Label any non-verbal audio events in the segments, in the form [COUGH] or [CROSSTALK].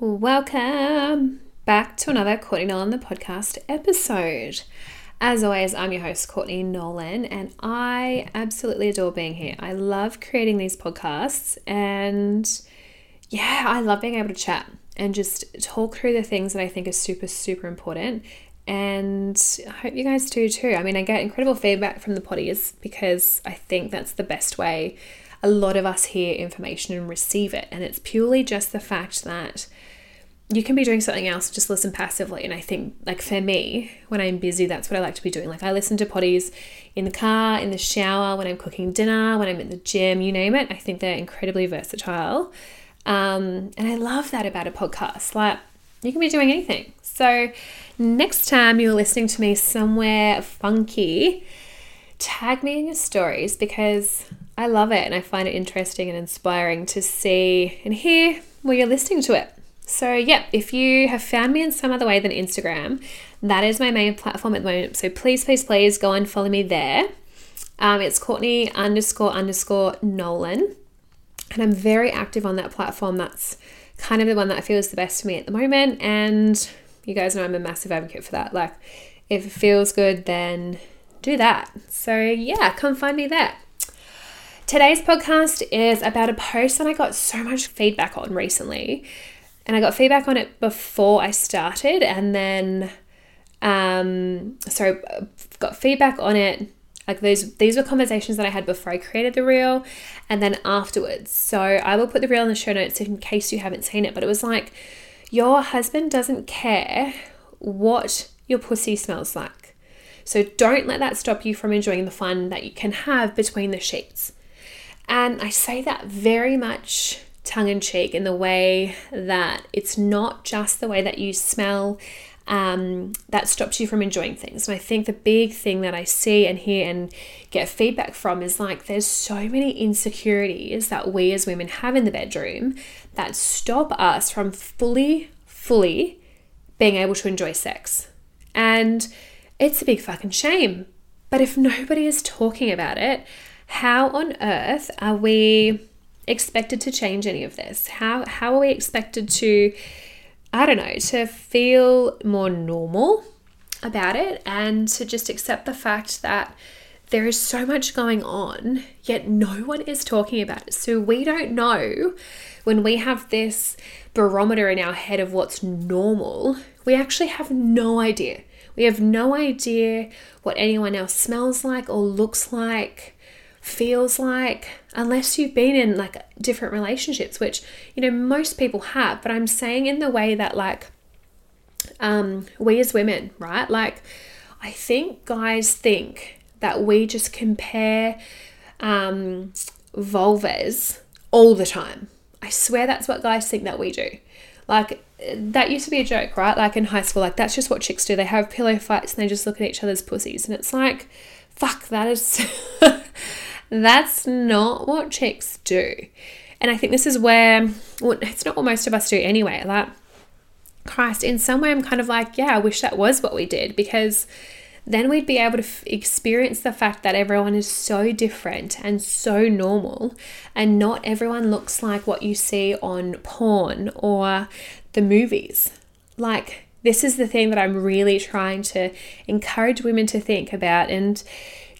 Welcome back to another Courtney Nolan the podcast episode. As always, I'm your host, Courtney Nolan, and I absolutely adore being here. I love creating these podcasts, and yeah, I love being able to chat and just talk through the things that I think are super, super important. And I hope you guys do too. I mean, I get incredible feedback from the potties because I think that's the best way a lot of us hear information and receive it. And it's purely just the fact that you can be doing something else, just listen passively. And I think, like for me, when I'm busy, that's what I like to be doing. Like I listen to potties in the car, in the shower, when I'm cooking dinner, when I'm in the gym, you name it. I think they're incredibly versatile. Um, and I love that about a podcast. Like you can be doing anything. So next time you're listening to me somewhere funky, tag me in your stories because I love it and I find it interesting and inspiring to see and hear where you're listening to it. So, yeah, if you have found me in some other way than Instagram, that is my main platform at the moment. So, please, please, please go and follow me there. Um, it's Courtney underscore underscore Nolan. And I'm very active on that platform. That's kind of the one that feels the best for me at the moment. And you guys know I'm a massive advocate for that. Like, if it feels good, then do that. So, yeah, come find me there. Today's podcast is about a post that I got so much feedback on recently and I got feedback on it before I started, and then um, so got feedback on it. Like those, these were conversations that I had before I created the reel, and then afterwards. So I will put the reel in the show notes in case you haven't seen it. But it was like, your husband doesn't care what your pussy smells like. So don't let that stop you from enjoying the fun that you can have between the sheets. And I say that very much tongue in cheek in the way that it's not just the way that you smell um, that stops you from enjoying things. And I think the big thing that I see and hear and get feedback from is like there's so many insecurities that we as women have in the bedroom that stop us from fully, fully being able to enjoy sex. And it's a big fucking shame. But if nobody is talking about it, how on earth are we expected to change any of this? How how are we expected to I don't know, to feel more normal about it and to just accept the fact that there is so much going on, yet no one is talking about it. So we don't know when we have this barometer in our head of what's normal, we actually have no idea. We have no idea what anyone else smells like or looks like feels like unless you've been in like different relationships which you know most people have but i'm saying in the way that like um we as women right? Like i think guys think that we just compare um vulvas all the time. I swear that's what guys think that we do. Like that used to be a joke right? Like in high school like that's just what chicks do. They have pillow fights and they just look at each other's pussies. And it's like fuck that is [LAUGHS] That's not what chicks do. And I think this is where, well, it's not what most of us do anyway. Like, Christ, in some way, I'm kind of like, yeah, I wish that was what we did because then we'd be able to f- experience the fact that everyone is so different and so normal, and not everyone looks like what you see on porn or the movies. Like, this is the thing that I'm really trying to encourage women to think about. And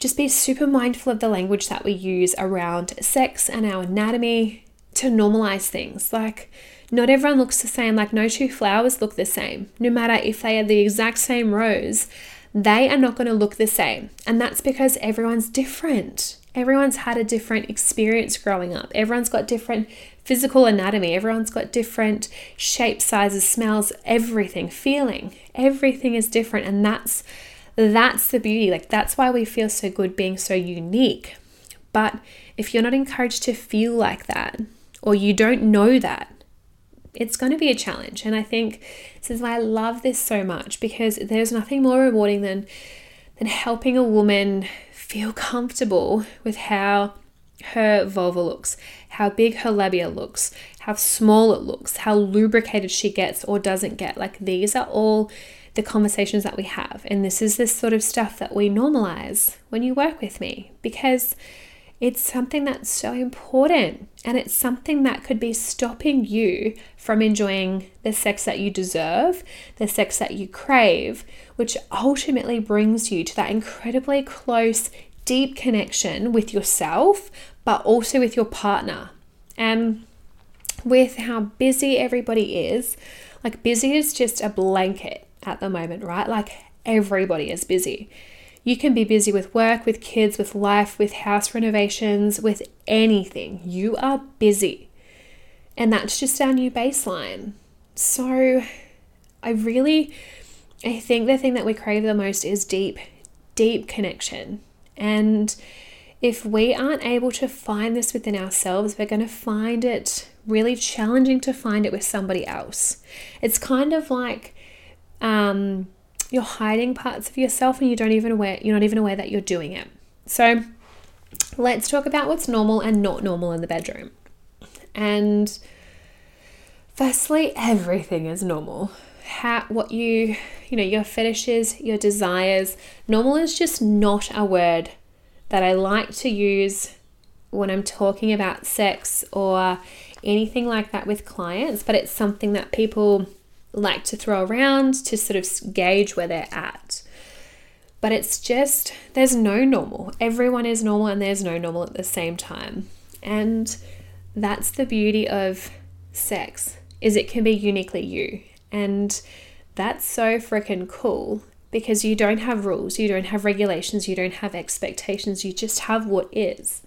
just be super mindful of the language that we use around sex and our anatomy to normalize things. Like, not everyone looks the same, like, no two flowers look the same. No matter if they are the exact same rose, they are not going to look the same. And that's because everyone's different. Everyone's had a different experience growing up. Everyone's got different physical anatomy. Everyone's got different shapes, sizes, smells, everything, feeling. Everything is different. And that's that's the beauty. Like, that's why we feel so good being so unique. But if you're not encouraged to feel like that, or you don't know that, it's going to be a challenge. And I think this is why I love this so much because there's nothing more rewarding than than helping a woman feel comfortable with how her vulva looks, how big her labia looks, how small it looks, how lubricated she gets or doesn't get. Like these are all the conversations that we have. And this is this sort of stuff that we normalize when you work with me because It's something that's so important, and it's something that could be stopping you from enjoying the sex that you deserve, the sex that you crave, which ultimately brings you to that incredibly close, deep connection with yourself, but also with your partner. And with how busy everybody is, like busy is just a blanket at the moment, right? Like everybody is busy. You can be busy with work, with kids, with life, with house renovations, with anything. You are busy. And that's just our new baseline. So I really I think the thing that we crave the most is deep, deep connection. And if we aren't able to find this within ourselves, we're going to find it really challenging to find it with somebody else. It's kind of like um, you're hiding parts of yourself and you don't even aware you're not even aware that you're doing it. So let's talk about what's normal and not normal in the bedroom. And firstly, everything is normal. How what you you know, your fetishes, your desires. Normal is just not a word that I like to use when I'm talking about sex or anything like that with clients, but it's something that people like to throw around to sort of gauge where they're at. But it's just, there's no normal. Everyone is normal and there's no normal at the same time. And that's the beauty of sex is it can be uniquely you. And that's so freaking cool because you don't have rules, you don't have regulations, you don't have expectations, you just have what is.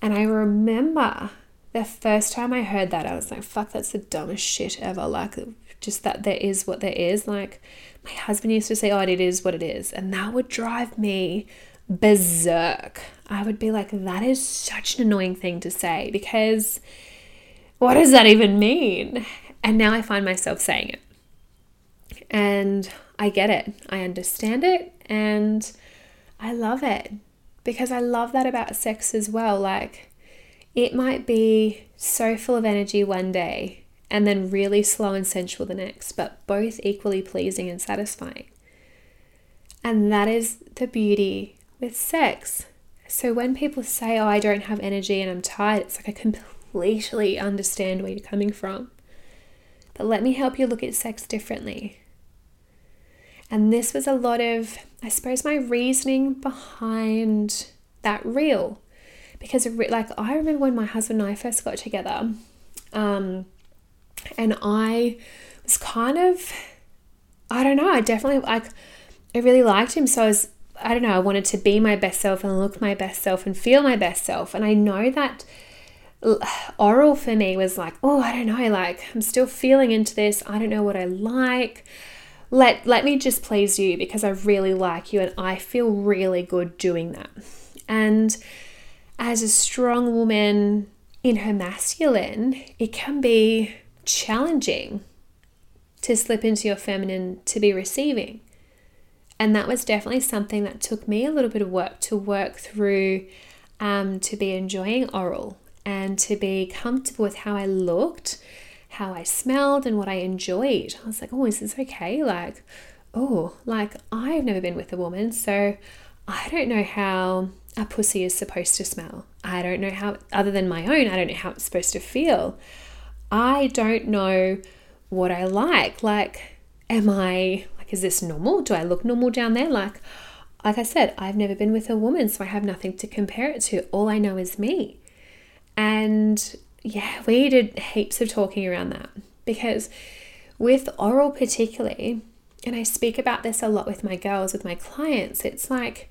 And I remember the first time I heard that, I was like, fuck, that's the dumbest shit ever. Like, just that there is what there is. Like, my husband used to say, oh, it is what it is. And that would drive me berserk. I would be like, that is such an annoying thing to say because what does that even mean? And now I find myself saying it. And I get it. I understand it. And I love it because I love that about sex as well. Like, it might be so full of energy one day and then really slow and sensual the next, but both equally pleasing and satisfying. And that is the beauty with sex. So when people say, Oh, I don't have energy and I'm tired, it's like I completely understand where you're coming from. Let me help you look at sex differently. And this was a lot of, I suppose, my reasoning behind that reel. Because like I remember when my husband and I first got together, um, and I was kind of, I don't know, I definitely like, I really liked him, so I was, I don't know, I wanted to be my best self and look my best self and feel my best self, and I know that oral for me was like, oh, I don't know, like I'm still feeling into this. I don't know what I like. Let let me just please you because I really like you and I feel really good doing that. And as a strong woman in her masculine, it can be challenging to slip into your feminine to be receiving. And that was definitely something that took me a little bit of work to work through um, to be enjoying oral and to be comfortable with how I looked, how I smelled, and what I enjoyed. I was like, oh, is this okay? Like, oh, like I've never been with a woman, so I don't know how a pussy is supposed to smell. I don't know how, other than my own, I don't know how it's supposed to feel. I don't know what I like. Like, am I, like, is this normal? Do I look normal down there? Like, like I said, I've never been with a woman, so I have nothing to compare it to. All I know is me. And yeah, we did heaps of talking around that because with oral, particularly, and I speak about this a lot with my girls, with my clients, it's like,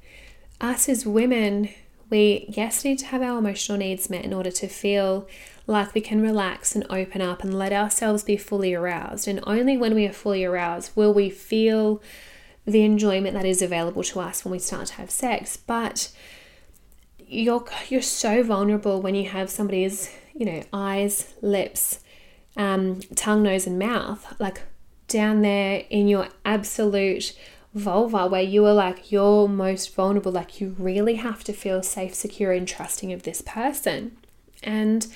us as women, we, yes, need to have our emotional needs met in order to feel like we can relax and open up and let ourselves be fully aroused. And only when we are fully aroused will we feel the enjoyment that is available to us when we start to have sex. But you're you're so vulnerable when you have somebody's, you know, eyes, lips, um, tongue, nose, and mouth, like down there in your absolute vulva where you are like you're most vulnerable, like you really have to feel safe, secure, and trusting of this person. And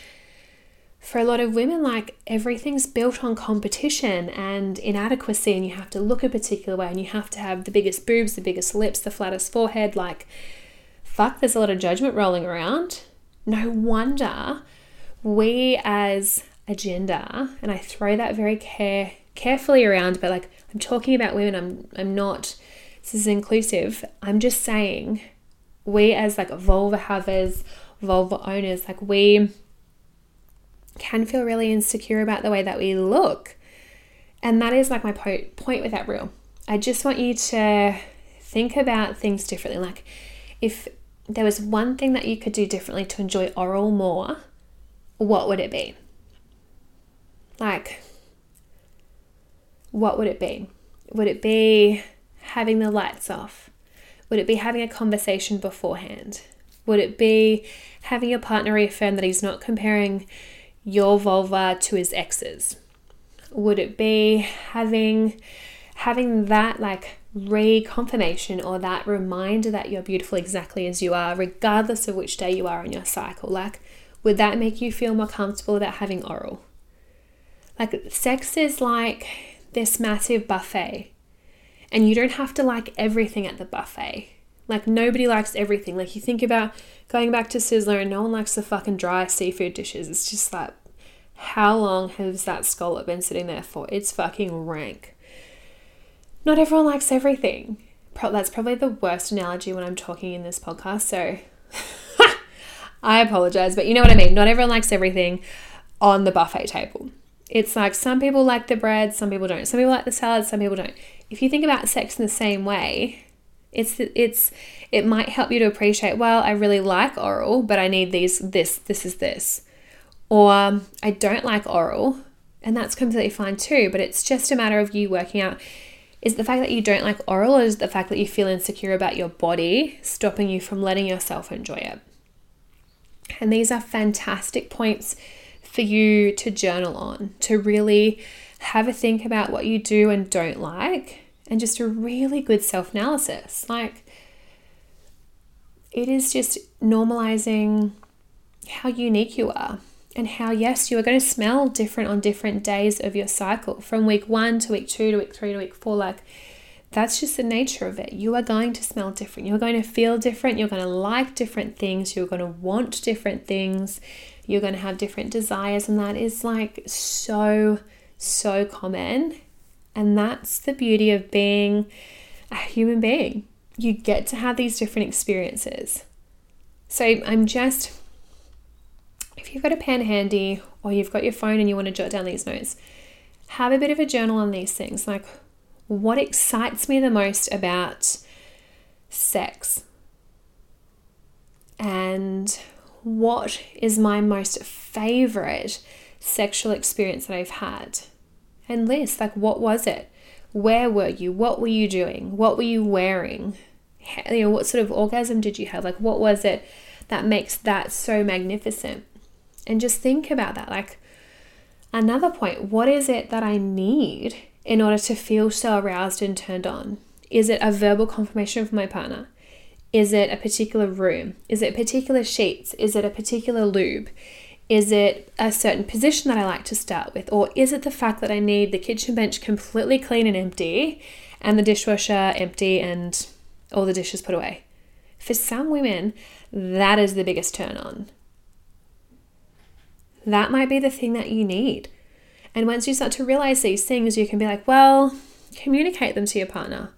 for a lot of women, like everything's built on competition and inadequacy, and you have to look a particular way, and you have to have the biggest boobs, the biggest lips, the flattest forehead. Like, fuck, there's a lot of judgment rolling around. No wonder we as a gender, and I throw that very care carefully around, but like I'm talking about women, I'm I'm not this is inclusive. I'm just saying we as like vulva havers, vulva owners, like we can feel really insecure about the way that we look. And that is like my po- point with that reel. I just want you to think about things differently. Like if there was one thing that you could do differently to enjoy oral more, what would it be? Like, what would it be? Would it be having the lights off? Would it be having a conversation beforehand? Would it be having your partner reaffirm that he's not comparing your vulva to his ex's? Would it be having having that like reconfirmation or that reminder that you're beautiful exactly as you are, regardless of which day you are in your cycle? Like, would that make you feel more comfortable about having oral? Like, sex is like this massive buffet, and you don't have to like everything at the buffet. Like, nobody likes everything. Like, you think about going back to Sizzler, and no one likes the fucking dry seafood dishes. It's just like, how long has that scallop been sitting there for? It's fucking rank not everyone likes everything. That's probably the worst analogy when I'm talking in this podcast. So [LAUGHS] I apologize, but you know what I mean. Not everyone likes everything on the buffet table. It's like some people like the bread, some people don't. Some people like the salad, some people don't. If you think about sex in the same way, it's it's it might help you to appreciate. Well, I really like oral, but I need these. This this is this, or I don't like oral, and that's completely fine too. But it's just a matter of you working out is the fact that you don't like oral or is the fact that you feel insecure about your body stopping you from letting yourself enjoy it? And these are fantastic points for you to journal on, to really have a think about what you do and don't like, and just a really good self analysis. Like, it is just normalizing how unique you are and how, yes, you are going to smell different on different days of your cycle from week one to week two to week three to week four. Like, that's just the nature of it. You are going to smell different. You're going to feel different. You're going to like different things. You're going to want different things. You're going to have different desires. And that is like so, so common. And that's the beauty of being a human being. You get to have these different experiences. So I'm just if you've got a pen handy or you've got your phone and you want to jot down these notes, have a bit of a journal on these things. Like, what excites me the most about sex? And what is my most favorite sexual experience that I've had? And list, like, what was it? Where were you? What were you doing? What were you wearing? You know, what sort of orgasm did you have? Like, what was it that makes that so magnificent? And just think about that. Like, another point what is it that I need in order to feel so aroused and turned on? Is it a verbal confirmation from my partner? Is it a particular room? Is it particular sheets? Is it a particular lube? Is it a certain position that I like to start with? Or is it the fact that I need the kitchen bench completely clean and empty and the dishwasher empty and all the dishes put away? For some women, that is the biggest turn on that might be the thing that you need. And once you start to realize these things, you can be like, well, communicate them to your partner.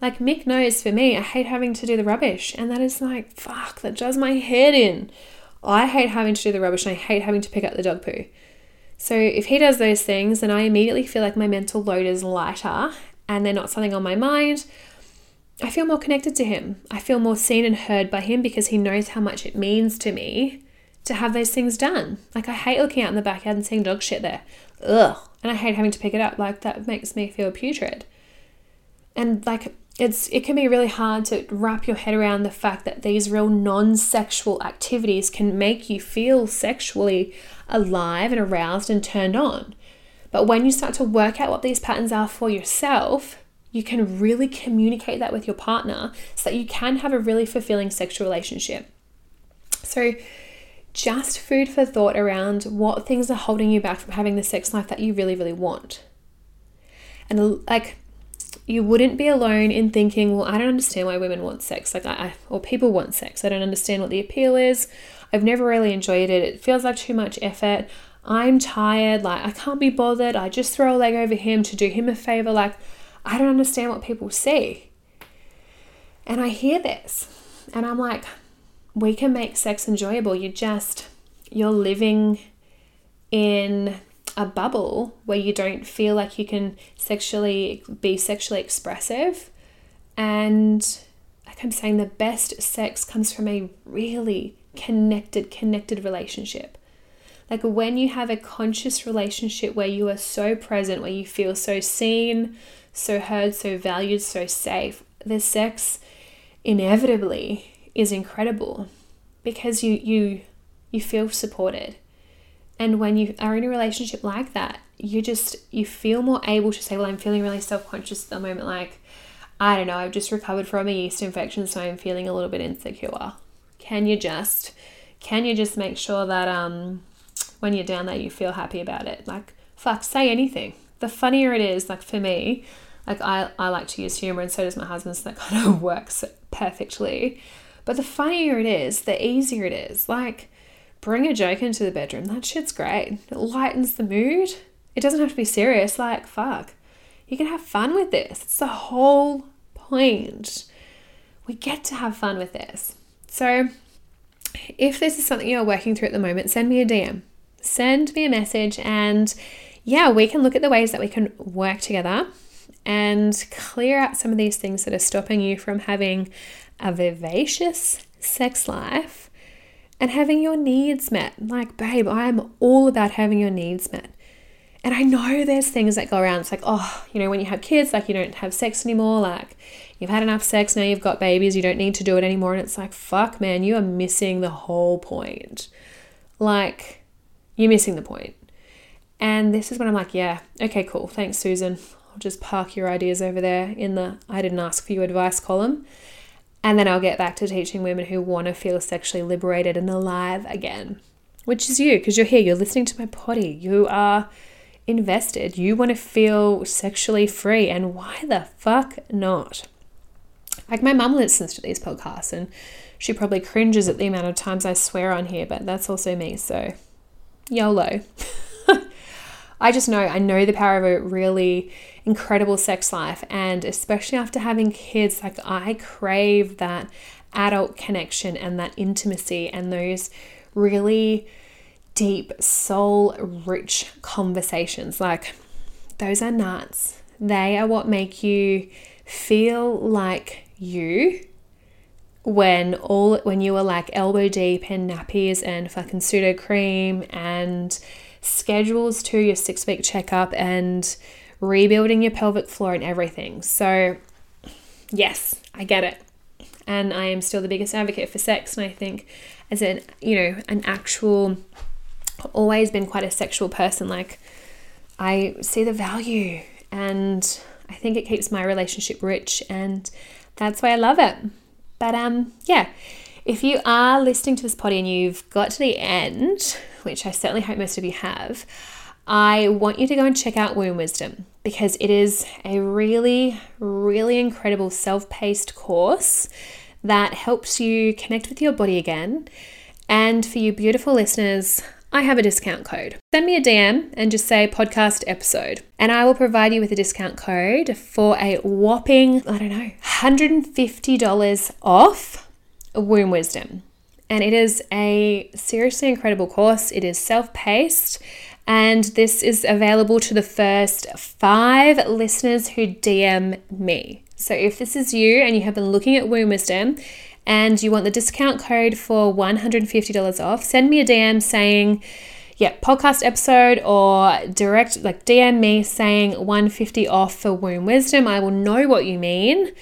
Like Mick knows for me, I hate having to do the rubbish. And that is like, fuck, that does my head in. I hate having to do the rubbish and I hate having to pick up the dog poo. So if he does those things, then I immediately feel like my mental load is lighter and they're not something on my mind. I feel more connected to him. I feel more seen and heard by him because he knows how much it means to me to have those things done. Like I hate looking out in the backyard and seeing dog shit there. Ugh. And I hate having to pick it up. Like that makes me feel putrid. And like it's it can be really hard to wrap your head around the fact that these real non-sexual activities can make you feel sexually alive and aroused and turned on. But when you start to work out what these patterns are for yourself, you can really communicate that with your partner so that you can have a really fulfilling sexual relationship. So just food for thought around what things are holding you back from having the sex life that you really, really want. And like, you wouldn't be alone in thinking, well, I don't understand why women want sex. Like, I, or people want sex. I don't understand what the appeal is. I've never really enjoyed it. It feels like too much effort. I'm tired. Like, I can't be bothered. I just throw a leg over him to do him a favor. Like, I don't understand what people see. And I hear this and I'm like, we can make sex enjoyable. You just, you're living in a bubble where you don't feel like you can sexually be sexually expressive. And like I'm saying, the best sex comes from a really connected, connected relationship. Like when you have a conscious relationship where you are so present, where you feel so seen, so heard, so valued, so safe, the sex inevitably is incredible because you you you feel supported. And when you are in a relationship like that, you just you feel more able to say, well, I'm feeling really self-conscious at the moment like I don't know, I've just recovered from a yeast infection, so I'm feeling a little bit insecure. Can you just can you just make sure that um when you're down there you feel happy about it? Like fuck, say anything. The funnier it is, like for me, like I, I like to use humor and so does my husband, so that [LAUGHS] kind of works perfectly. But the funnier it is, the easier it is. Like, bring a joke into the bedroom. That shit's great. It lightens the mood. It doesn't have to be serious. Like, fuck. You can have fun with this. It's the whole point. We get to have fun with this. So, if this is something you're working through at the moment, send me a DM. Send me a message, and yeah, we can look at the ways that we can work together and clear out some of these things that are stopping you from having a vivacious sex life and having your needs met. Like, babe, I'm all about having your needs met. And I know there's things that go around. It's like, oh, you know, when you have kids, like you don't have sex anymore. Like you've had enough sex, now you've got babies, you don't need to do it anymore. And it's like, fuck, man, you are missing the whole point. Like, you're missing the point. And this is when I'm like, yeah, okay, cool. Thanks, Susan. I'll just park your ideas over there in the I didn't ask for you advice column. And then I'll get back to teaching women who want to feel sexually liberated and alive again, which is you because you're here, you're listening to my potty, you are invested, you want to feel sexually free, and why the fuck not? Like, my mum listens to these podcasts and she probably cringes at the amount of times I swear on here, but that's also me, so YOLO. [LAUGHS] I just know, I know the power of a really incredible sex life. And especially after having kids, like I crave that adult connection and that intimacy and those really deep, soul rich conversations. Like those are nuts. They are what make you feel like you when all when you are like elbow deep in nappies and fucking Sudocrem and schedules to your six week checkup and rebuilding your pelvic floor and everything. So, yes, I get it. And I am still the biggest advocate for sex. And I think, as an, you know, an actual, always been quite a sexual person, like, I see the value and I think it keeps my relationship rich. And that's why I love it. But, um, yeah if you are listening to this potty and you've got to the end, which I certainly hope most of you have, I want you to go and check out Womb Wisdom because it is a really, really incredible self paced course that helps you connect with your body again. And for you beautiful listeners, I have a discount code. Send me a DM and just say podcast episode, and I will provide you with a discount code for a whopping, I don't know, $150 off Womb Wisdom. And it is a seriously incredible course. It is self paced, and this is available to the first five listeners who DM me. So if this is you and you have been looking at Womb Wisdom and you want the discount code for $150 off, send me a DM saying, yeah, podcast episode or direct like DM me saying 150 off for womb wisdom. I will know what you mean.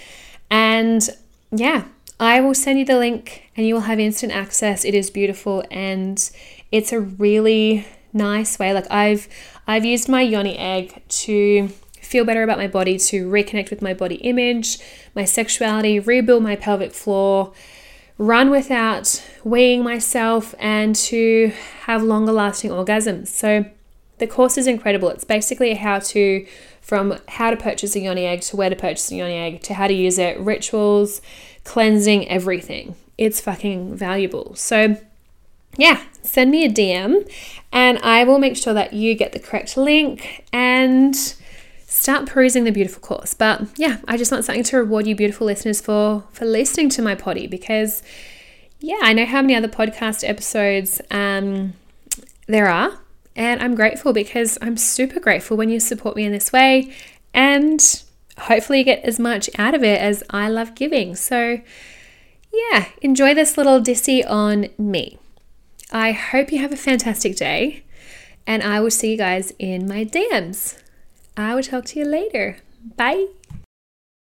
And yeah, I will send you the link and you will have instant access. It is beautiful and it's a really nice way. Like I've I've used my yoni egg to feel better about my body, to reconnect with my body image, my sexuality, rebuild my pelvic floor, run without weighing myself and to have longer lasting orgasms. So The course is incredible. It's basically a how to from how to purchase a yoni egg to where to purchase a yoni egg to how to use it, rituals, cleansing, everything. It's fucking valuable. So yeah, send me a DM and I will make sure that you get the correct link and start perusing the beautiful course. But yeah, I just want something to reward you beautiful listeners for for listening to my potty because yeah, I know how many other podcast episodes um, there are and I'm grateful because I'm super grateful when you support me in this way and hopefully you get as much out of it as I love giving. So yeah, enjoy this little dissy on me. I hope you have a fantastic day, and I will see you guys in my DMs. I will talk to you later. Bye.